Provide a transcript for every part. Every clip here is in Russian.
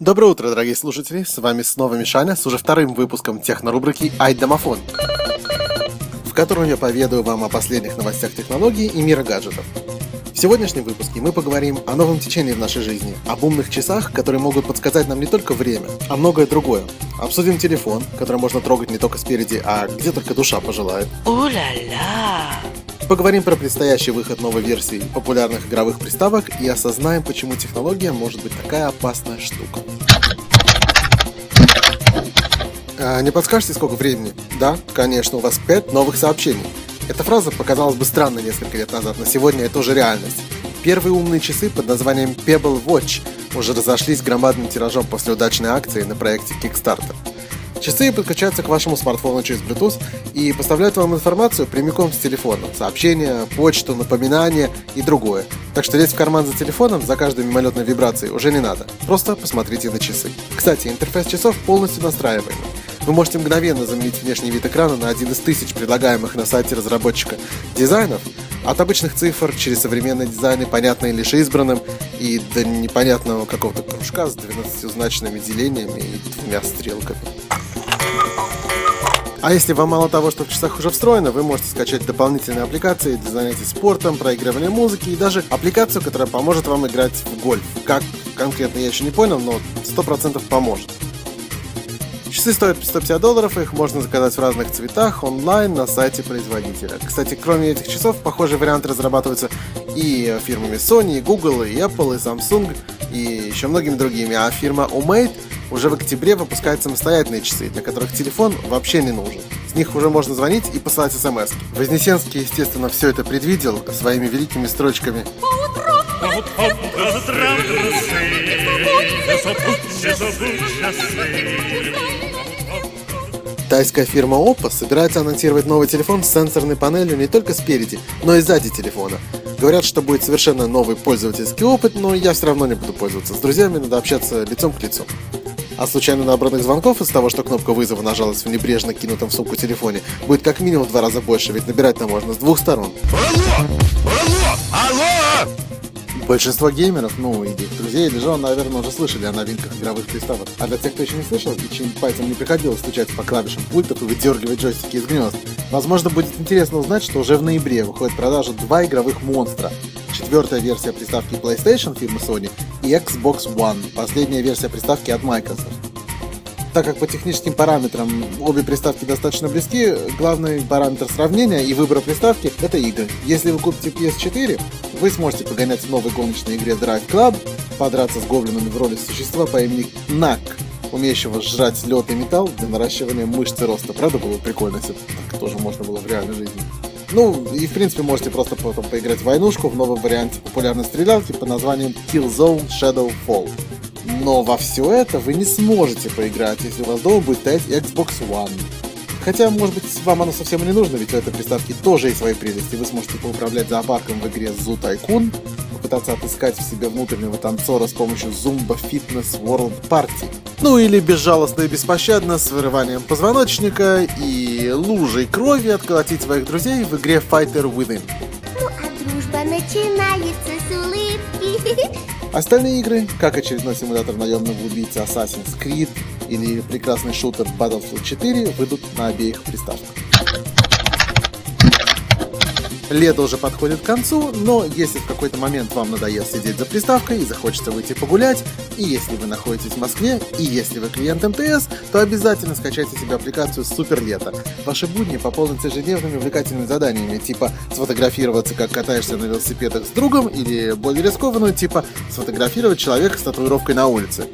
Доброе утро, дорогие слушатели! С вами снова Мишаня с уже вторым выпуском технорубрики «Айдомофон», в котором я поведаю вам о последних новостях технологий и мира гаджетов. В сегодняшнем выпуске мы поговорим о новом течении в нашей жизни, об умных часах, которые могут подсказать нам не только время, а многое другое. Обсудим телефон, который можно трогать не только спереди, а где только душа пожелает. У-ля-ля! Поговорим про предстоящий выход новой версии популярных игровых приставок и осознаем, почему технология может быть такая опасная штука. А, не подскажете, сколько времени? Да, конечно, у вас 5 новых сообщений. Эта фраза показалась бы странной несколько лет назад, но сегодня это уже реальность. Первые умные часы под названием Pebble Watch уже разошлись громадным тиражом после удачной акции на проекте Kickstarter. Часы подключаются к вашему смартфону через Bluetooth и поставляют вам информацию прямиком с телефона. Сообщения, почту, напоминания и другое. Так что лезть в карман за телефоном за каждой мимолетной вибрацией уже не надо. Просто посмотрите на часы. Кстати, интерфейс часов полностью настраиваемый. Вы можете мгновенно заменить внешний вид экрана на один из тысяч предлагаемых на сайте разработчика дизайнов, от обычных цифр через современные дизайны, понятные лишь избранным, и до непонятного какого-то кружка с 12-значными делениями и двумя стрелками. А если вам мало того, что в часах уже встроено, вы можете скачать дополнительные аппликации для занятий спортом, проигрывания музыки и даже аппликацию, которая поможет вам играть в гольф. Как конкретно я еще не понял, но 100% поможет. Часы стоят 150 долларов, их можно заказать в разных цветах онлайн на сайте производителя. Кстати, кроме этих часов, похожие варианты разрабатываются и фирмами Sony, и Google, и Apple, и Samsung, и еще многими другими. А фирма Umate уже в октябре выпускает самостоятельные часы, для которых телефон вообще не нужен. С них уже можно звонить и посылать смс. Вознесенский, естественно, все это предвидел своими великими строчками. Тайская фирма Oppo собирается анонсировать новый телефон с сенсорной панелью не только спереди, но и сзади телефона. Говорят, что будет совершенно новый пользовательский опыт, но я все равно не буду пользоваться. С друзьями надо общаться лицом к лицу. А случайно набранных звонков из того, что кнопка вызова нажалась в небрежно кинутом в сумку телефоне, будет как минимум в два раза больше, ведь набирать-то можно с двух сторон. Алло! Алло! Алло! Большинство геймеров, ну и друзей или жен, наверное, уже слышали о новинках игровых приставок. А для тех, кто еще не слышал и чьим пальцем не приходилось стучать по клавишам пультов и выдергивать джойстики из гнезд, возможно, будет интересно узнать, что уже в ноябре выходит в продажу два игровых монстра. Четвертая версия приставки PlayStation фирмы Sony и Xbox One, последняя версия приставки от Microsoft. Так как по техническим параметрам обе приставки достаточно близки, главный параметр сравнения и выбора приставки – это игры. Если вы купите PS4, вы сможете погонять в новой гоночной игре Drive Club, подраться с гоблинами в роли существа по имени Нак, умеющего жрать лед и металл для наращивания мышц и роста. Правда, было прикольно, если так тоже можно было в реальной жизни. Ну, и в принципе можете просто потом поиграть в войнушку в новом варианте популярной стрелялки под названием Killzone Shadow Fall. Но во все это вы не сможете поиграть, если у вас дома будет стоять Xbox One. Хотя, может быть, вам оно совсем не нужно, ведь у этой приставки тоже есть свои прелести. Вы сможете поуправлять зоопарком в игре Zoo Tycoon, попытаться отыскать в себе внутреннего танцора с помощью Zumba Fitness World Party. Ну или безжалостно и беспощадно с вырыванием позвоночника и лужей крови отколотить своих друзей в игре Fighter Within. Ну а дружба начинается с улыбки. Остальные игры, как очередной симулятор наемного убийцы Assassin's Creed или прекрасный шутер Battlefield 4, выйдут на обеих приставках. Лето уже подходит к концу, но если в какой-то момент вам надоест сидеть за приставкой и захочется выйти погулять, и если вы находитесь в Москве, и если вы клиент МТС, то обязательно скачайте себе аппликацию Супер Лето. Ваши будни пополнятся ежедневными увлекательными заданиями, типа сфотографироваться, как катаешься на велосипедах с другом, или более рискованную, типа сфотографировать человека с татуировкой на улице.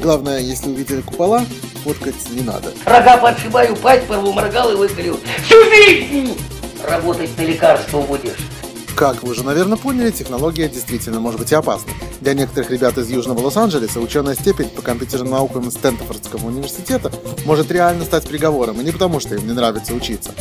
Главное, если увидели купола, фоткать не надо. Рога подшибаю, пасть порву, моргал и выколю. Всю жизнь работать на лекарство будешь. Как вы уже, наверное, поняли, технология действительно может быть и опасной. Для некоторых ребят из Южного Лос-Анджелеса ученая степень по компьютерным наукам Стэнфордского университета может реально стать приговором, и не потому, что им не нравится учиться.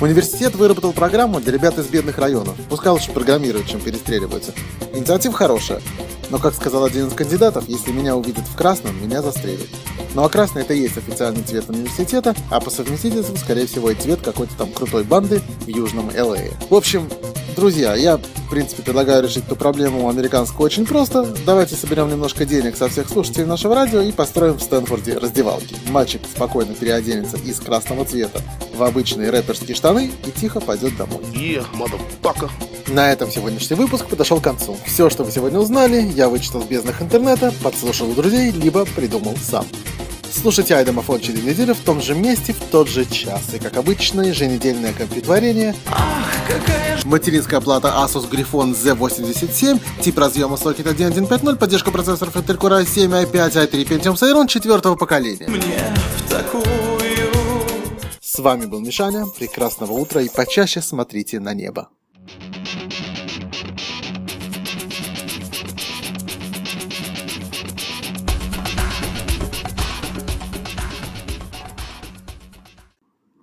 Университет выработал программу для ребят из бедных районов. Пускай лучше программируют, чем перестреливаются. Инициатива хорошая. Но, как сказал один из кандидатов, если меня увидят в красном, меня застрелят. Ну а красный это и есть официальный цвет университета, а по совместительству, скорее всего, и цвет какой-то там крутой банды в южном ЛА. В общем, Друзья, я, в принципе, предлагаю решить эту проблему американскую очень просто. Давайте соберем немножко денег со всех слушателей нашего радио и построим в Стэнфорде раздевалки. Мальчик спокойно переоденется из красного цвета в обычные рэперские штаны и тихо пойдет домой. Yeah, motherfucker. На этом сегодняшний выпуск подошел к концу. Все, что вы сегодня узнали, я вычитал в безднах интернета, подслушал у друзей, либо придумал сам. Слушайте Айдамофон через неделю в том же месте, в тот же час. И, как обычно, еженедельное компьютерение. Материнская плата Asus Griffon Z87, тип разъема сокет 1150, поддержка процессоров Intel Core i7, i5, i3, Pentium Celeron четвертого поколения. С вами был Мишаня, прекрасного утра и почаще смотрите на небо.